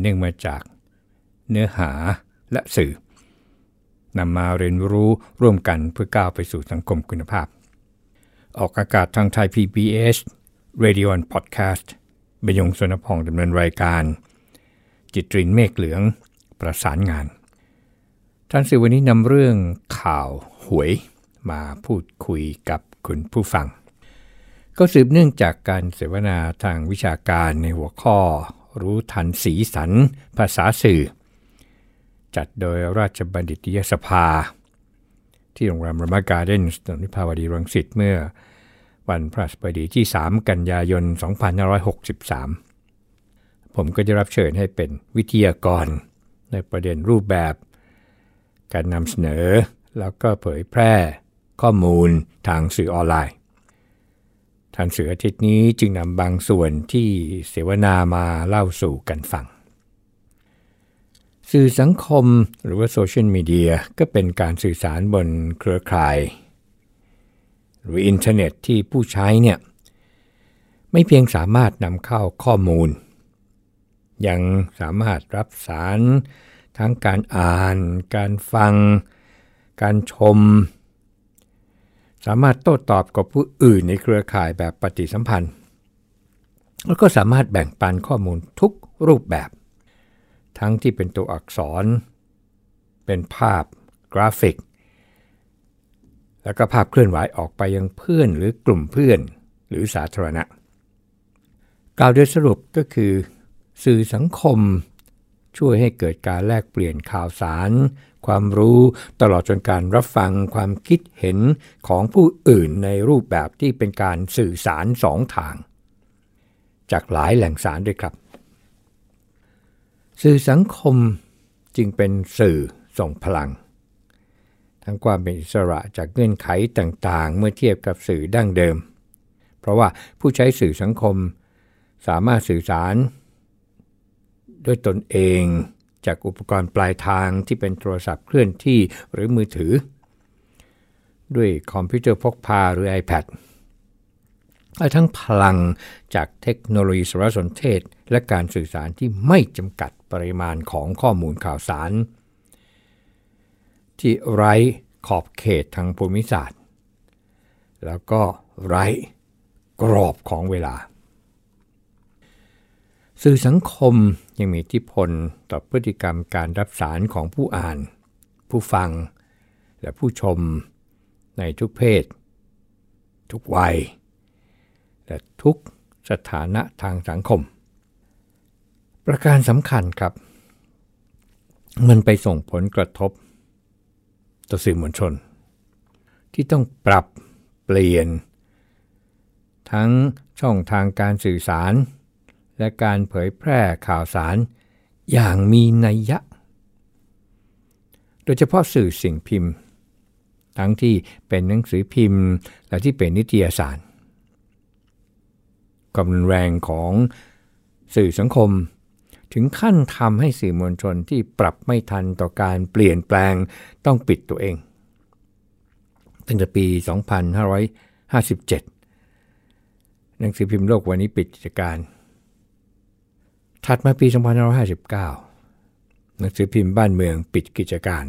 เนื่องมาจากเนื้อหาและสื่อนำมาเรียนรู้ร่วมกันเพื่อก้าวไปสู่สังคมคุณภาพ ออกอากาศทางไทย PBS Radio and Podcast บยงสนพองดำเนินรายการ จิตรินเมฆเหลือง ประสานงาน ท่านสื่อวันนี้นำเรื่องข่าวหวยมาพูดคุยกับคุณผู้ฟัง ก็สืบเนื่องจากการเสวนาทางวิชาการในหัวข้อ รู้ทันสีสันภาษาสื่อ จัดโดยราชบัณฑิตยสภา ที่โรงแรมรามาการ์เดนสถนนวิภาวดีรังสิตเมื่อวันพระสบดีที่ 3 กันยายน 2563 ผมก็จะรับเชิญให้เป็นวิทยากร ในประเด็นรูปแบบ การนำเสนอ แล้วก็เผยแพร่ข้อมูลทางสื่อออนไลน์ ทันสื่ออาทิตย์นี้จึงนำบางส่วนที่เสวนามาเล่าสู่กันฟัง สื่อสังคมหรือว่าโซเชียลมีเดียก็เป็นการสื่อสารบนเครือข่าย หรืออินเทอร์เน็ตที่ผู้ใช้เนี่ยไม่เพียงสามารถนำเข้าข้อมูล ยังสามารถรับสาร ทั้งการอ่าน การฟัง การชม สามารถโต้ตอบกับผู้อื่นในเครือข่ายแบบปฏิสัมพันธ์ แล้วก็สามารถแบ่งปันข้อมูลทุกรูปแบบ ทั้งที่เป็นตัวอักษร เป็นภาพกราฟิก แล้วก็ภาพเคลื่อนไหวออกไปยังเพื่อนหรือกลุ่มเพื่อนหรือสาธารณะกล่าวโดยสรุปก็คือ สื่อสังคมช่วยให้เกิดการแลกเปลี่ยนข่าวสาร ความรู้ตลอดจนการรับฟังความคิดเห็นของผู้อื่นในรูปแบบที่เป็นการสื่อสารสองทาง จากหลายแหล่งสารด้วยครับ สื่อสังคมจึงเป็นสื่อส่งพลัง ทั้งความเป็นอิสระจากเงื่อนไขต่างๆ เมื่อเทียบกับสื่อดั้งเดิม เพราะว่าผู้ใช้สื่อสังคมสามารถสื่อสาร ด้วยตนเอง จากอุปกรณ์ปลายทางที่เป็นโทรศัพท์เคลื่อนที่หรือมือถือ ด้วยคอมพิวเตอร์พกพาหรือ iPad และทั้งพลังจากเทคโนโลยีสารสนเทศ และการสื่อสารที่ไม่จำกัดปริมาณของข้อมูลข่าวสาร ที่ไร้ขอบเขตทางภูมิศาสตร์ แล้วก็ไร้กรอบของเวลา สื่อสังคมยังมีอิทธิพลต่อพฤติกรรมการรับสารของผู้อ่าน ผู้ฟัง และผู้ชมในทุกเพศ ทุกวัย และทุกสถานะทางสังคม ประการสำคัญครับ มันไปส่งผลกระทบ ต่อสื่อมวลชน ที่ต้องปรับเปลี่ยน ทั้งช่องทางการสื่อสาร และการเผยแพร่ข่าวสารอย่างมีนัยยะ โดยเฉพาะสื่อสิ่งพิมพ์ ทั้งที่เป็นหนังสือพิมพ์ และที่เป็นนิตยสารความรุนแรงของสื่อสังคม ถึงขั้นทำให้สื่อมวลชนที่ปรับไม่ทันต่อการเปลี่ยนแปลงต้องปิดตัวเอง ตั้งแต่ปี 2557 หนังสือพิมพ์โลกวันนี้ปิดกิจการ ถัดมาปี 2559 หนังสือพิมพ์บ้านเมืองปิดกิจการ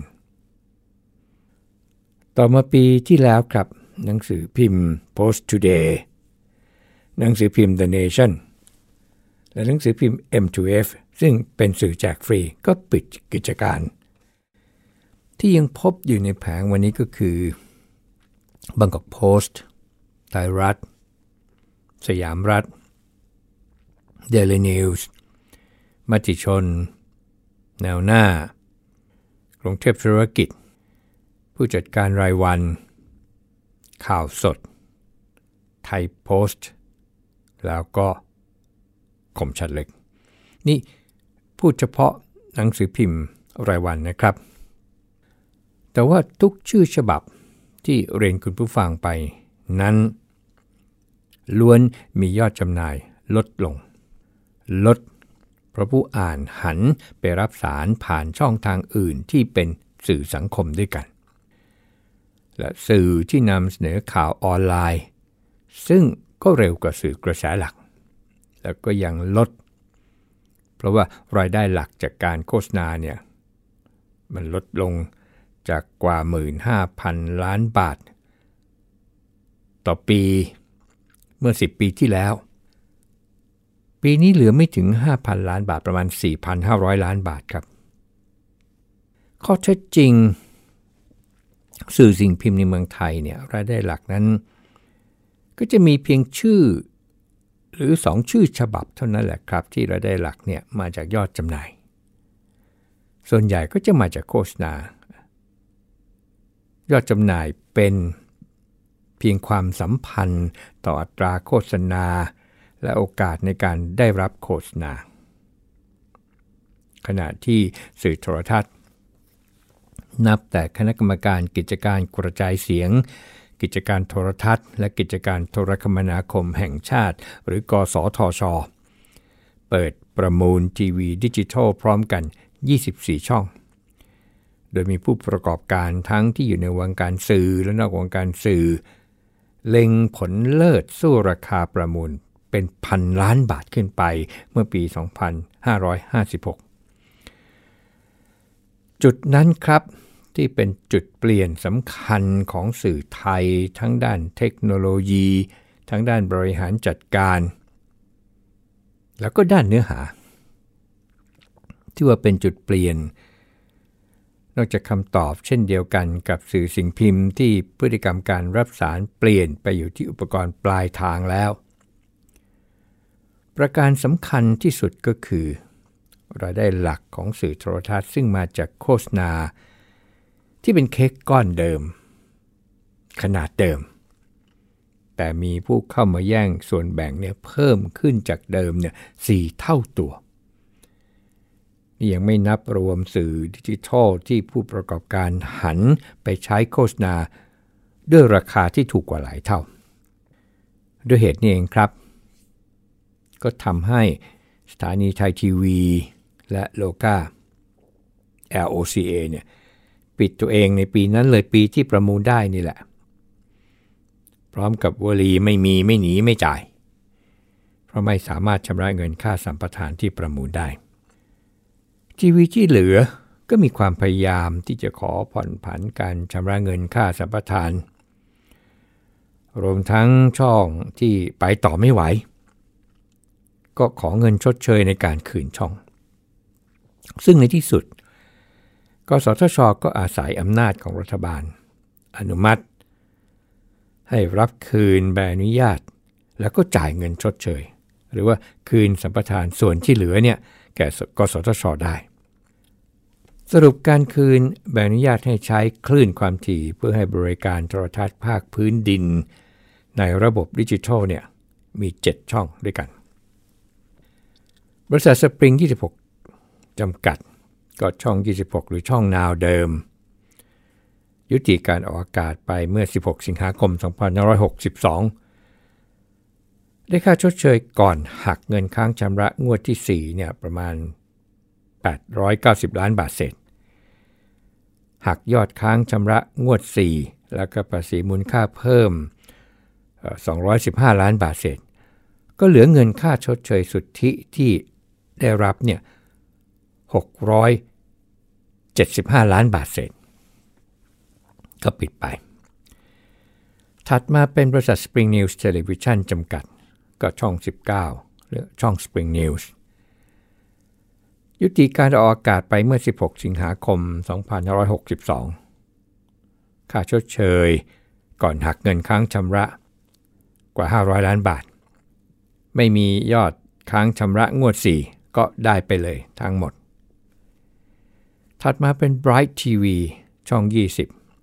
ต่อมาปีที่แล้วครับ หนังสือพิมพ์ Post Today หนังสือพิมพ์ The Nation และหนังสือพิมพ์ M2F ซึ่งเป็นสื่อแจกฟรีก็ปิดกิจการ ที่ยังพบอยู่ในแผงวันนี้ก็คือ บางกอกโพสต์ไทยรัฐ สยามรัฐ Daily News มติชน แนวหน้ากรุงเทพธุรกิจ ผู้จัดการรายวัน ข่าวสด ไทยโพสต์ แล้วก็คมชัดเล็ก นี่พูดเฉพาะหนังสือพิมพ์รายวันนะครับ แต่ว่าทุกชื่อฉบับที่เรียนคุณผู้ฟังไปนั้น ล้วนมียอดจำหน่ายลดลง ลด เพราะผู้อ่านหันไปรับสารผ่านช่องทางอื่นที่เป็นสื่อสังคมด้วยกัน และสื่อที่นำเสนอข่าวออนไลน์ ซึ่งก็เร็วกว่าสื่อกระแสหลัก แล้วก็ยังลด เพราะว่ารายได้หลักจากการโฆษณาเนี่ยมันลดลงจากกว่า 15,000 ล้านบาท ต่อปีเมื่อ 10 ปีที่แล้ว ปีนี้เหลือไม่ถึง 5,000 ล้านบาทประมาณ 4,500 ล้านบาทครับ ข้อเท็จจริง สื่อสิ่งพิมพ์ในเมืองไทยเนี่ยรายได้หลักนั้น ก็จะมีเพียงชื่อ หรือ 2 ชื่อฉบับเท่านั้นแหละครับ ที่รายได้หลักเนี่ยมาจากยอดจำหน่าย ส่วนใหญ่ก็จะมาจากโฆษณา ยอดจำหน่ายเป็นเพียงความสัมพันธ์ต่ออัตราโฆษณา และโอกาสในการได้รับโฆษณา ขณะที่สื่อโทรทัศน์ นับแต่คณะกรรมการกิจการกระจายเสียง กิจการโทรทัศน์ และกิจการโทรคมนาคมแห่งชาติ หรือกสทช เปิดประมูลทีวีดิจิทัลพร้อมกัน 24 ช่อง โดยมีผู้ประกอบการทั้งที่อยู่ในวงการสื่อและนอกวงการสื่อ เล็งผลเลิศสู้ราคาประมูล เป็นพันล้านบาทขึ้นไปเมื่อปี 2556 จุดนั้นครับที่เป็นจุดเปลี่ยนสำคัญของสื่อไทย ทั้งด้านเทคโนโลยี ทั้งด้านบริหารจัดการ แล้วก็ด้านเนื้อหา ที่ว่าเป็นจุดเปลี่ยน นอกจากคำตอบเช่นเดียวกันกับสื่อสิ่งพิมพ์ที่พฤติกรรมการรับสารเปลี่ยนไปอยู่ที่อุปกรณ์ปลายทางแล้ว ประการสำคัญที่สุดก็คือ รายได้หลักของสื่อโทรทัศน์ซึ่งมาจากโฆษณา ที่เป็นเค้กก้อนเดิม ขนาดเดิม แต่มีผู้เข้ามาแย่งส่วนแบ่งเนี่ยเพิ่มขึ้นจากเดิมเนี่ยสี่เท่าตัวนี่ยังไม่นับรวมสื่อดิจิทัลที่ผู้ประกอบการหันไปใช้โฆษณา ด้วยราคาที่ถูกกว่าหลายเท่า ด้วยเหตุนี้เองครับ ก็ทำให้สถานีไทยทีวี และโลกา LOCA เนี่ยปิดตัวเองในปีนั้นเลยปีที่ประมูลได้นี่แหละ พร้อมกับวลีไม่มีไม่หนีไม่จ่าย เพราะไม่สามารถชำระเงินค่าสัมปทานที่ประมูลได้ ทีวีที่เหลือก็มีความพยายามที่จะขอผ่อนผันการชำระเงินค่าสัมปทาน รวมทั้งช่องที่ไปต่อไม่ไหว ก็ขอเงินชดเชยในการคืนช่อง ซึ่งในที่สุด กสทช ก็อาศัยอำนาจของรัฐบาล อนุมัติ ให้รับคืนใบอนุญาต แล้วก็จ่ายเงินชดเชย หรือว่าคืนสัมปทานส่วนที่เหลือเนี่ยแก่กสทช ได้ สรุปการคืนใบอนุญาตให้ใช้คลื่นความถี่เพื่อให้บริการโทรทัศน์ภาคพื้นดิน ในระบบดิจิทัลเนี่ยมี 7 ช่องด้วยกัน บริษัทสปริง 26 จำกัด ก็ช่อง 26 หรือช่องนาวเดิม ยุติการออกอากาศไปเมื่อ 16 สิงหาคม 2562 ได้ค่าชดเชยก่อนหักเงินค้างชำระงวดที่ 4 เนี่ยประมาณ 890 ล้านบาทเศษ หักยอดค้างชำระงวด 4 แล้วก็ภาษีมูลค่าเพิ่ม 215 ล้านบาทเศษก็เหลือเงินค่าชดเชยสุทธิที่ ได้รับเนี่ย675 ล้านบาทเศษ ก็ปิดไป ถัดมาเป็นบริษัท Spring News Television จำกัด ก็ช่อง 19 หรือช่อง Spring News ยุติการออกอากาศไปเมื่อ 16 สิงหาคม 2562 ค่าชดเชย ก่อนหักเงินค้างชำระกว่า 500 ล้านบาท ไม่มียอดค้างชำระงวด 4 ก็ได้ไปเลยทั้งหมด ถัดมาเป็น Bright TV ช่อง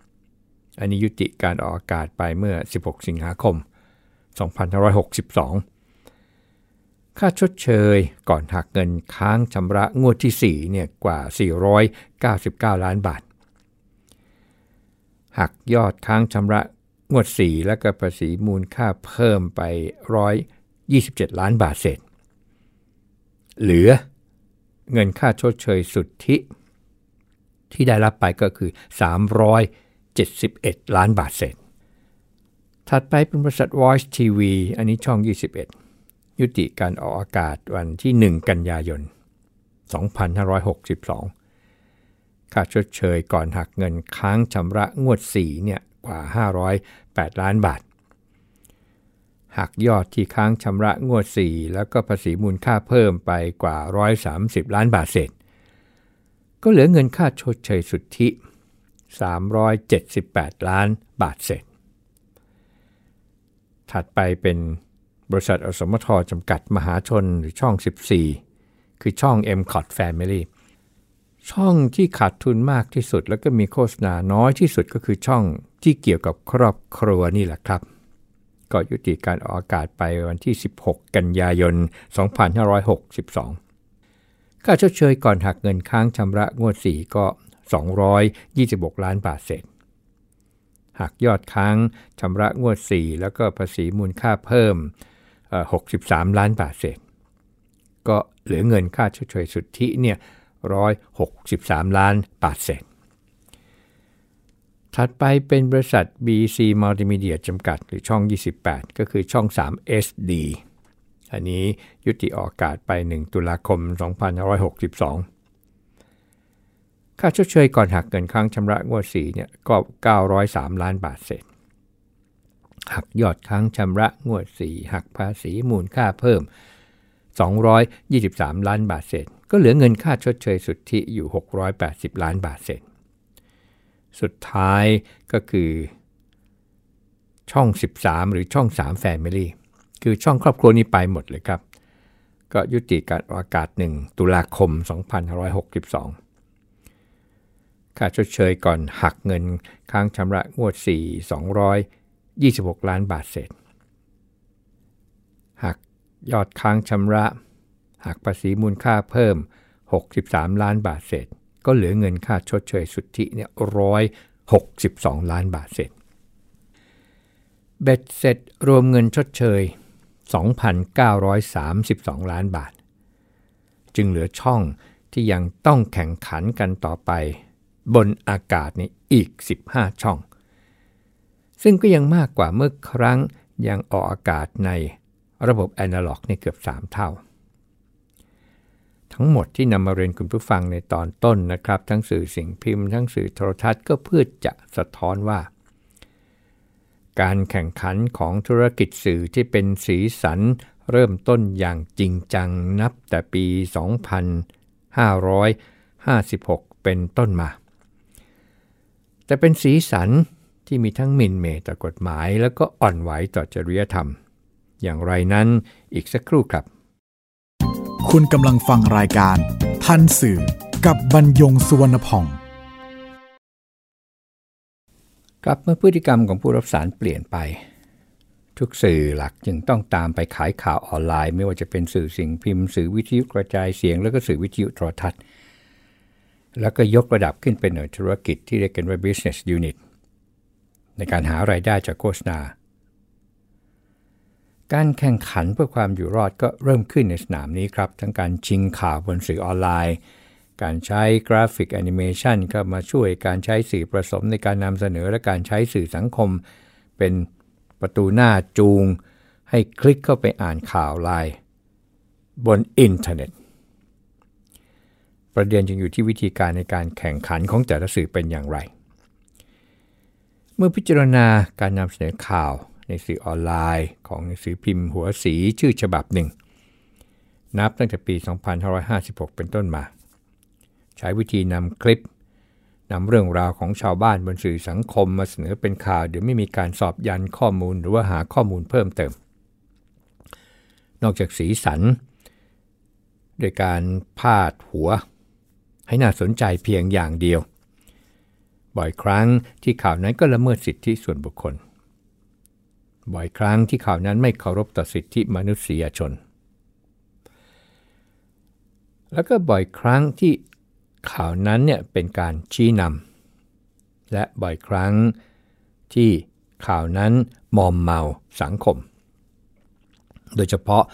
20 อันนี้ยุติการออกอากาศไปเมื่อ 16 สิงหาคม 2562 ค่าชดเชยก่อนหักเงินค้างชำระงวดที่4เนี่ยกว่า 499 ล้านบาท หักยอดค้างชำระงวด 4 แล้วก็ภาษีมูลค่าเพิ่มไป 127 ล้านบาทเศษ เหลือเงินค่าชดเชยสุทธิ ที่ได้รับไปก็คือ 371 ล้านบาทเศษ ถัดไปเป็นบริษัท Voice TV อันนี้ช่อง 21 ยุติการออกอากาศวันที่ 1 กันยายน 2562 ค่าชดเชยก่อนหักเงินค้างชำระงวด 4 เนี่ยกว่า 508 ล้านบาท หักยอดที่ค้างชำระงวด 4 แล้วก็ภาษีมูลค่าเพิ่มไปกว่า 130 ล้านบาทเศษ ก็เหลือเงินค่าชดเชยสุทธิ 378 ล้านบาทเศษ ถัดไปเป็นบริษัทอสมทจำกัดมหาชนหรือช่อง 14 คือช่อง m c o t Family ช่องที่ขาดทุนมากที่สุด แล้วก็มีโฆษณาน้อยที่สุดก็คือช่องที่เกี่ยวกับครอบครัวนี่แหละครับ ก็ยุติการออกอากาศไปวันที่ 16 กันยายน 2562 ค่าชดเชยก่อนหักเงินค้างชำระงวด 4 ก็ 226 ล้านบาทเศษหักยอดค้างชำระงวด 4 แล้วก็ภาษีมูลค่าเพิ่ม 63 ล้านบาทเศษ ก็เหลือเงินค่าชดเชยสุทธิเนี่ย163 ล้านบาทเศษ ถัดไปเป็นบริษัท BC Multimedia จำกัด หรือช่อง 28 ก็คือช่อง 3 SD อันนี้ยุติออกอากาศไป 1 ตุลาคม 2562 ค่าชดเชยก่อนหักเงินค้างชำระงวด4เนี่ยก็ 903 ล้านบาทเศษ หักยอดค้างชำระงวด4หักภาษีมูลค่าเพิ่ม 223 ล้านบาทเศษ ก็เหลือเงินค่าชดเชยสุทธิอยู่ 680 ล้านบาทเศษ สุดท้ายก็คือช่อง 13 หรือช่อง 3 Family คือช่องครอบครัวนี้ไปหมดเลยครับ ก็ยุติการอากาศ 1 ตุลาคม 2562 ค่าชดเชยก่อนหักเงินค้างชำระงวด 4 226 ล้านบาทเศษ หักยอดค้างชำระ หักภาษีมูลค่าเพิ่ม 63 ล้านบาทเศษ ก็เหลือเงินค่าชดเชยสุทธิเนี่ย162ล้านบาทเศษเบ็ดเสร็จรวมเงินชดเชย 2,932 ล้านบาท จึงเหลือช่องที่ยังต้องแข่งขันกันต่อไป บนอากาศนี่อีก 15 ช่อง ซึ่งก็ยังมากกว่าเมื่อครั้งยังออกอากาศในระบบแอนะล็อกในเกือบ 3 เท่า ทั้งหมดที่นำมาเรียนคุณผู้ฟังในตอนต้นนะครับ ทั้งสื่อสิ่งพิมพ์ ทั้งสื่อโทรทัศน์ก็เพื่อจะสะท้อนว่า การแข่งขันของธุรกิจสื่อที่เป็นสีสันเริ่มต้นอย่างจริงจังนับแต่ปี 2556 เป็นต้นมา แต่เป็นสีสันที่มีทั้งมินเมต่อกฎหมาย แล้วก็อ่อนไหวต่อจริยธรรม อย่างไรนั้นอีกสักครู่ครับ คุณกำลังฟังรายการ ทันสื่อกับบรรยงสุวรรณพองกลับเมื่อพฤติกรรมของผู้รับสารเปลี่ยนไป ทุกสื่อหลักจึงต้องตามไปขายข่าวออนไลน์ ไม่ว่าจะเป็นสื่อสิ่งพิมพ์สื่อวิทยุกระจายเสียง แล้วก็สื่อวิทยุโทรทัศน์ แล้วก็ยกระดับขึ้นเป็นหน่วยธุรกิจที่เรียกกันว่า business unit ในการหารายได้จากโฆษณา การแข่งขันเพื่อความอยู่รอดก็เริ่มขึ้นในสนามนี้ครับ ทั้งการชิงข่าวบนสื่อออนไลน์ การใช้กราฟิกแอนิเมชันก็มาช่วยการใช้สื่อผสมในการนำเสนอและการใช้สื่อสังคม เป็นประตูหน้าจูง ให้คลิกเข้าไปอ่านข่าวไลน์บนอินเทอร์เน็ต ประเด็นจึงอยู่ที่วิธีการในการแข่งขันของแต่ละสื่อเป็นอย่างไร เมื่อพิจารณาการนำเสนอข่าว ในสื่อออนไลน์ ของหนังสือพิมพ์หัวสีชื่อฉบับหนึ่ง นับตั้งแต่ปี 2556 เป็นต้นมา ใช้วิธีนำคลิปนำเรื่องราวของชาวบ้านบนสื่อสังคมมาเสนอเป็นข่าวโดยไม่มีการสอบยันข้อมูลหรือว่าหาข้อมูลเพิ่มเติม นอกจากสีสัน โดยการพาดหัว ให้น่าสนใจเพียงอย่างเดียว บ่อยครั้งที่ข่าวนั้นก็ละเมิดสิทธิส่วนบุคคล บ่อยครั้งที่ข่าวนั้นไม่เคารพต่อสิทธิมนุษยชน แล้วก็บ่อยครั้งที่ข่าวนั้นเนี่ยเป็นการชี้นำและบ่อยครั้งที่ข่าวนั้นมอมเมาสังคม โดยเฉพาะ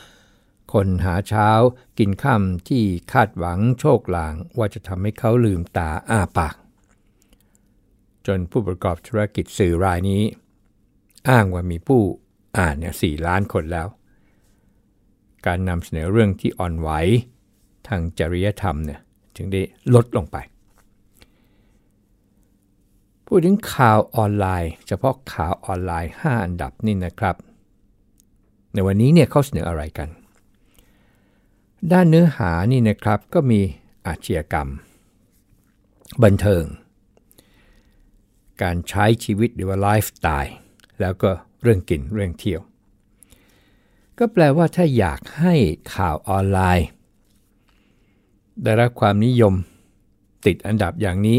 คนหาเช้ากินค่ำที่คาดหวังโชคลางว่าจะทำให้เขาลืมตาอ้าปาก จนผู้ประกอบธุรกิจสื่อรายนี้ อ้างว่ามีผู้อ่านเนี่ยสี่ล้านคนแล้ว การนำเสนอเรื่องที่อ่อนไหวทางจริยธรรมเนี่ยจึงได้ลดลงไป พูดถึงข่าวออนไลน์ เฉพาะข่าวออนไลน์ 5 อันดับนี่นะครับ ในวันนี้เนี่ยเขาเสนออะไรกัน ด้านเนื้อหานี่นะครับก็มีอาชญากรรม บันเทิง การใช้ชีวิตหรือว่าไลฟ์สไตล์ แล้วก็เรื่องกินเรื่องเที่ยว ก็แปลว่าถ้าอยากให้ข่าวออนไลน์ ได้รับความนิยมติดอันดับอย่างนี้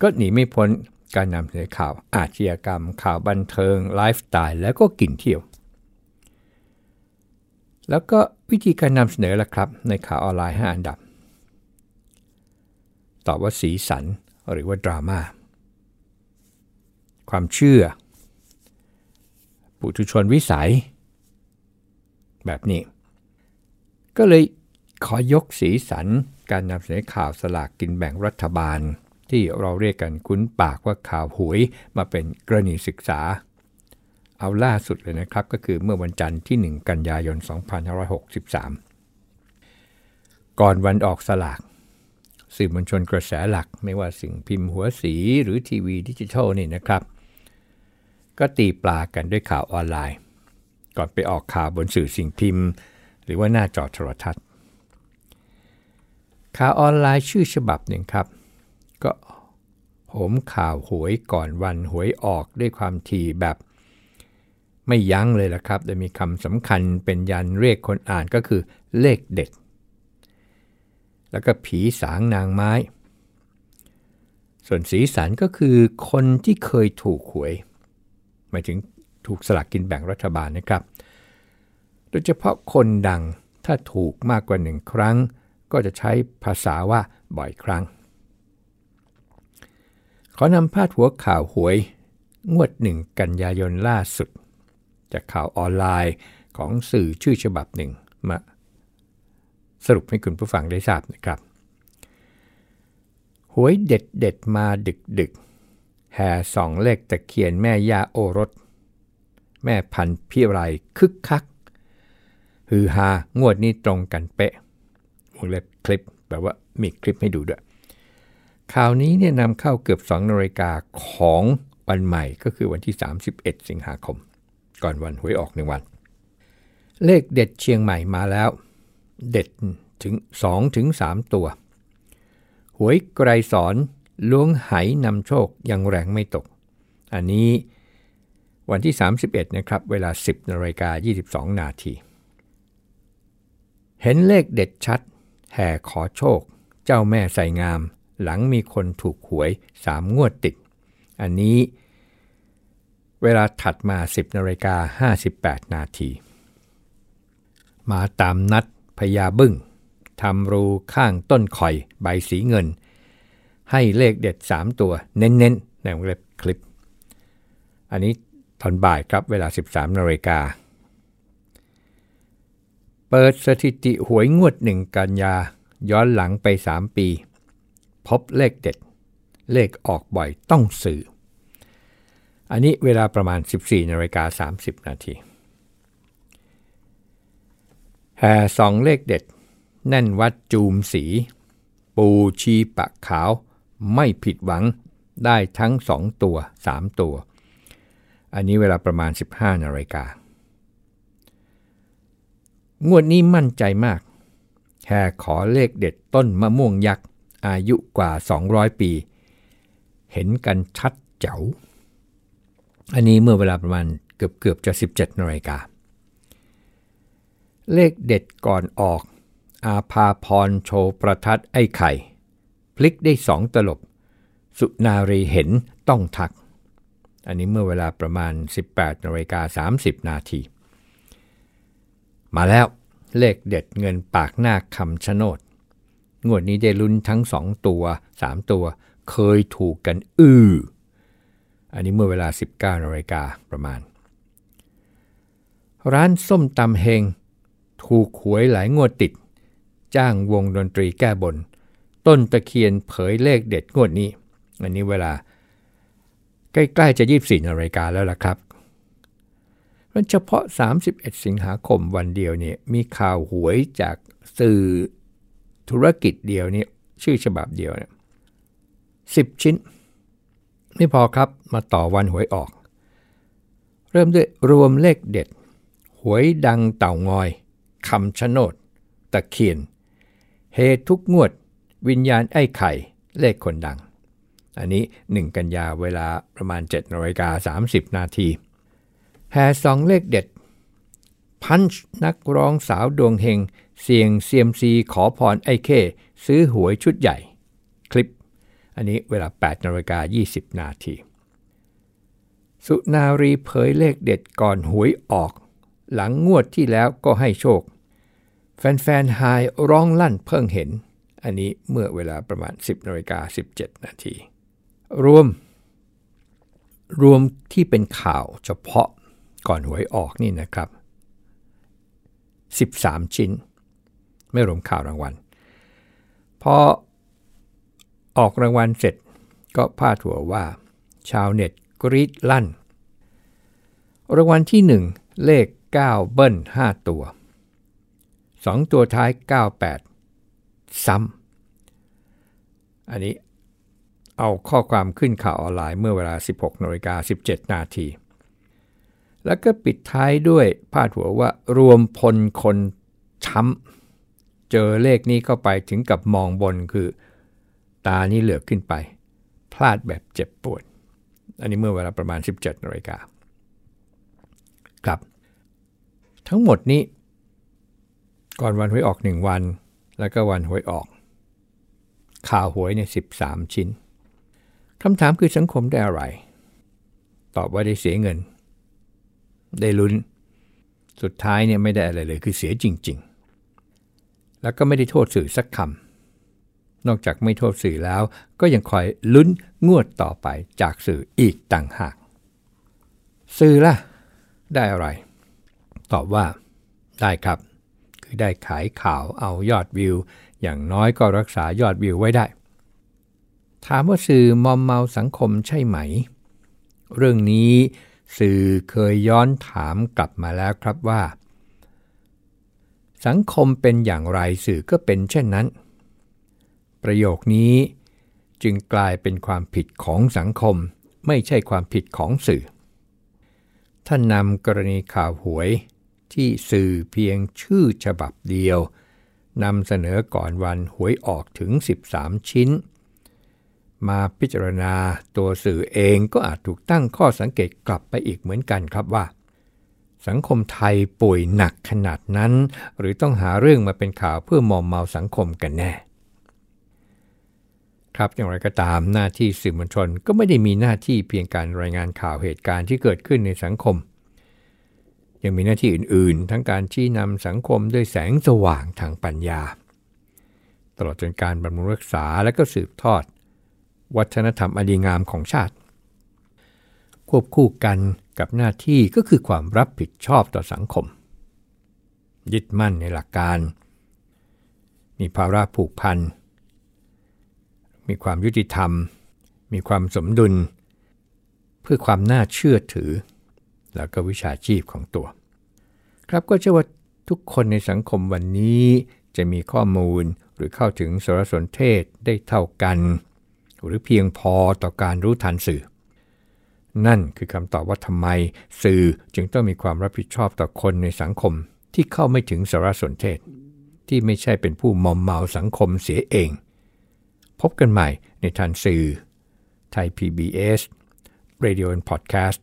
ก็หนีไม่พ้นการนำเสนอข่าวอาชญากรรม ข่าวบันเทิงไลฟ์สไตล์แล้วก็กินเที่ยว แล้วก็วิธีการนำเสนอละครับ ในข่าวออนไลน์ 5 อันดับ ตอบว่าสีสันหรือว่าดราม่า ความเชื่อ ปุถุชนวิสัย แบบนี้ ก็เลยขอยกสีสันการนำเสนอข่าวสลากกินแบ่งรัฐบาล ที่เราเรียกกันคุ้นปากว่าข่าวหวยมาเป็นกรณีศึกษา เอาล่าสุดเลยนะครับ ก็คือเมื่อวันจันทร์ที่ 1 กันยายน 2563 ก่อนวันออกสลากสื่อมวลชนกระแสหลักไม่ว่าสิ่งพิมพ์หัวสีหรือทีวีดิจิทัลนี่นะครับ ก็ตีปลากันด้วยข่าวออนไลน์ ก่อนไปออกข่าวบนสื่อสิ่งพิมพ์ หรือว่าหน้าจอโทรทัศน์ ข่าวออนไลน์ชื่อฉบับหนึ่งครับ ก็โหมข่าวหวยก่อนวันหวยออกด้วยความถี่แบบไม่ยั้งเลยละครับแต่มีคำสำคัญเป็นยันเรียกคนอ่านก็คือเลขเด็ด แล้วก็ผีสางนางไม้ ส่วนสีสันก็คือคนที่เคยถูกหวย หมายถึงถูกสลากกินแบ่งรัฐบาลนะครับ โดยเฉพาะคนดังถ้าถูกมากกว่าหนึ่งครั้ง ก็จะใช้ภาษาว่าบ่อยครั้ง ขอนำพาดหัวข่าวหวย งวดหนึ่งกันยายนล่าสุด จากข่าวออนไลน์ของสื่อชื่อฉบับหนึ่งมาสรุปให้คุณผู้ฟังได้ทราบนะครับ หวยเด็ดเด็ดมาดึกดึก แห่สองเลขตะเคียนแม่ย่าโอรส แม่พันพี่ไรคึกคัก ฮือฮางวดนี้ตรงกันเป๊ะวงเล็บคลิปแบบว่ามีคลิปให้ดูด้วยข่าวนี้เนี่ยนำเข้าเกือบ2นาฬิกาของวันใหม่ก็คือวันที่ 31 สิงหาคม ก่อนวันหวยออกหนึ่งวัน เลขเด็ดเชียงใหม่มาแล้ว เด็ดถึง2ถึง3ตัว หวยไกรสอน ล้วงไหนำโชคยังแรงไม่ตก อันนี้วันที่ 31 นะครับ เวลา 10นาฬิกา22 นาที เห็นเลขเด็ดชัด แห่ขอโชค เจ้าแม่ใส่งาม หลังมีคนถูกหวย3งวดติด อันนี้เวลาถัดมา 10นาฬิกา58 นาที มาตามนัดพญาบึ้งทำรูข้างต้นข่อยใบสีเงิน ให้เลขเด็ด 3 ตัวเน้นๆ ในวงเล็บคลิป อันนี้ตอนบ่ายครับเวลา 13นาฬิกา เปิดสถิติหวยงวดหนึ่งกันยา ย้อนหลังไป 3 ปี พบเลขเด็ด เลขออกบ่อยต้องสื่อ อันนี้เวลาประมาณ 14นาฬิกา30 นาทีแห่สองเลขเด็ด แน่นวัดจูมสี ปูชีปะขาว ไม่ผิดหวังได้ทั้ง 2 ตัว 3 ตัว อันนี้เวลาประมาณ 15นาฬิกางวดนี้มั่นใจมากแห่ขอเลขเด็ดต้นมะม่วงยักษ์ อายุกว่า 200 ปี เห็นกันชัดเจ๋วอันนี้เมื่อเวลาประมาณเกือบเกือบจะ 17นาฬิกาเลขเด็ดก่อนออก อาภาพรโชว์ประทัดไอ้ไข่ พลิกได้สองตลบ สุนารีเห็นต้องทัก อันนี้เมื่อเวลาประมาณ 18นาฬิกา30 นาที มาแล้วเลขเด็ดเงินปากหน้าคำชะโนด งวดนี้ได้ลุ้นทั้ง 2 ตัว 3 ตัวเคยถูกกันอื้อ อันนี้เมื่อเวลา 19นาฬิกาประมาณ ร้านส้มตำเฮง ถูกหวยหลายงวดติด จ้างวงดนตรีแก้บน ต้นตะเคียนเผยเลขเด็ดงวดนี้ อันนี้เวลา ใกล้ๆจะ 24นาฬิกาแล้วล่ะครับเฉพาะ 31 สิงหาคมวันเดียวเนี่ยมีข่าวหวยจากสื่อธุรกิจเดียวนี่ชื่อฉบับเดียวเนี่ยสิชิ้น ไม่พอครับมาต่อวันหวยออก เริ่มด้วยรวมเลขเด็ด หวยดังเต่างอยคำชะโนด ตะเคียน เฮทุกงวด วิญญาณไอ้ไข่ เลขคนดัง อันนี้ 1 กันยาเวลาประมาณ7นาฬิกา30 นาทีแห่สองเลขเด็ด พันช์นักร้องสาวดวงเฮง เสียงเซียมซีขอพรไอ้เคซื้อหวยชุดใหญ่ คลิป อันนี้เวลา8นาฬิกา20 นาทีสุนารีเผยเลขเด็ดก่อนหวยออก หลังงวดที่แล้วก็ให้โชค แฟนๆไฮร้องลั่นเพิ่งเห็น อันนี้เมื่อเวลาประมาณ 10นาฬิกา17 นาที รวม รวมที่เป็นข่าวเฉพาะก่อนหวยออกนี่นะครับ 13 ชิ้น ไม่รวมข่าวรางวัล พอออกรางวัลเสร็จก็พาดหัวว่า ชาวเน็ตกรีดลั่น รางวัลที่ 1 เลข 9 เบิ้ล 5 ตัว 2 ตัวท้าย 98 ซ้ำอันนี้เอาข้อความขึ้นข่าวออนไลน์เมื่อเวลา 16นาฬิกา17 นาที แล้วก็ปิดท้ายด้วยพาดหัวว่ารวมพลคนช้ำ เจอเลขนี้เข้าไปถึงกับมองบนคือ ตานี่เหลือขึ้นไป พลาดแบบเจ็บปวด อันนี้เมื่อเวลาประมาณ 17นาฬิกาครับ ทั้งหมดนี้ ก่อนวันหวยออก1วัน แล้วก็วันหวยออก ข่าวหวยเนี่ย13ชิ้นคำถามคือสังคมได้อะไร ตอบว่าได้เสียเงิน ได้ลุ้น สุดท้ายเนี่ยไม่ได้อะไรเลยคือเสียจริง ๆ แล้วก็ไม่ได้โทษสื่อสักคำนอกจากไม่โทษสื่อแล้ว ก็ยังคอยลุ้นงวดต่อไปจากสื่ออีกต่างหาก สื่อล่ะ ได้อะไร ตอบว่าได้ครับ คือได้ขายข่าวเอายอดวิว อย่างน้อยก็รักษายอดวิวไว้ได้ ถามว่าสื่อมอมเมาสังคมใช่ไหม เรื่องนี้สื่อเคยย้อนถามกลับมาแล้วครับว่า สังคมเป็นอย่างไรสื่อก็เป็นเช่นนั้น ประโยคนี้จึงกลายเป็นความผิดของสังคม ไม่ใช่ความผิดของสื่อ ท่านนำกรณีข่าวหวย ที่สื่อเพียงชื่อฉบับเดียวนำเสนอก่อนวันหวยออกถึง 13 ชิ้น มาพิจารณาตัวสื่อเองก็อาจถูกตั้งข้อสังเกตกลับไปอีกเหมือนกันครับว่า สังคมไทยป่วยหนักขนาดนั้น หรือต้องหาเรื่องมาเป็นข่าวเพื่อมอมเมาสังคมกันแน่ ครับอย่างไรก็ตามหน้าที่สื่อมวลชนก็ไม่ได้มีหน้าที่เพียงการรายงานข่าวเหตุการณ์ที่เกิดขึ้นในสังคม ยังมีหน้าที่อื่นๆ ทั้งการชี้นำสังคมด้วยแสงสว่างทางปัญญา ตลอดจนการบำรุงรักษาและก็สืบทอด วัฒนธรรมอดีงามของชาติ ควบคู่กันกับหน้าที่ก็คือความรับผิดชอบต่อสังคม ยึดมั่นในหลักการ มีภาระผูกพัน มีความยุติธรรม มีความสมดุล เพื่อความน่าเชื่อถือ แล้วก็วิชาชีพของตัว ครับก็เชื่อว่าทุกคนในสังคมวันนี้จะมีข้อมูลหรือเข้าถึงสารสนเทศได้เท่ากัน หรือเพียงพอต่อการรู้ทันสื่อ นั่นคือคำตอบว่าทำไมสื่อจึงต้องมีความรับผิดชอบต่อคนในสังคมที่เข้าไม่ถึงสารสนเทศ ที่ไม่ใช่เป็นผู้มอมเมาสังคมเสียเอง พบกันใหม่ในทันสื่อไทย PBS Radio and Podcast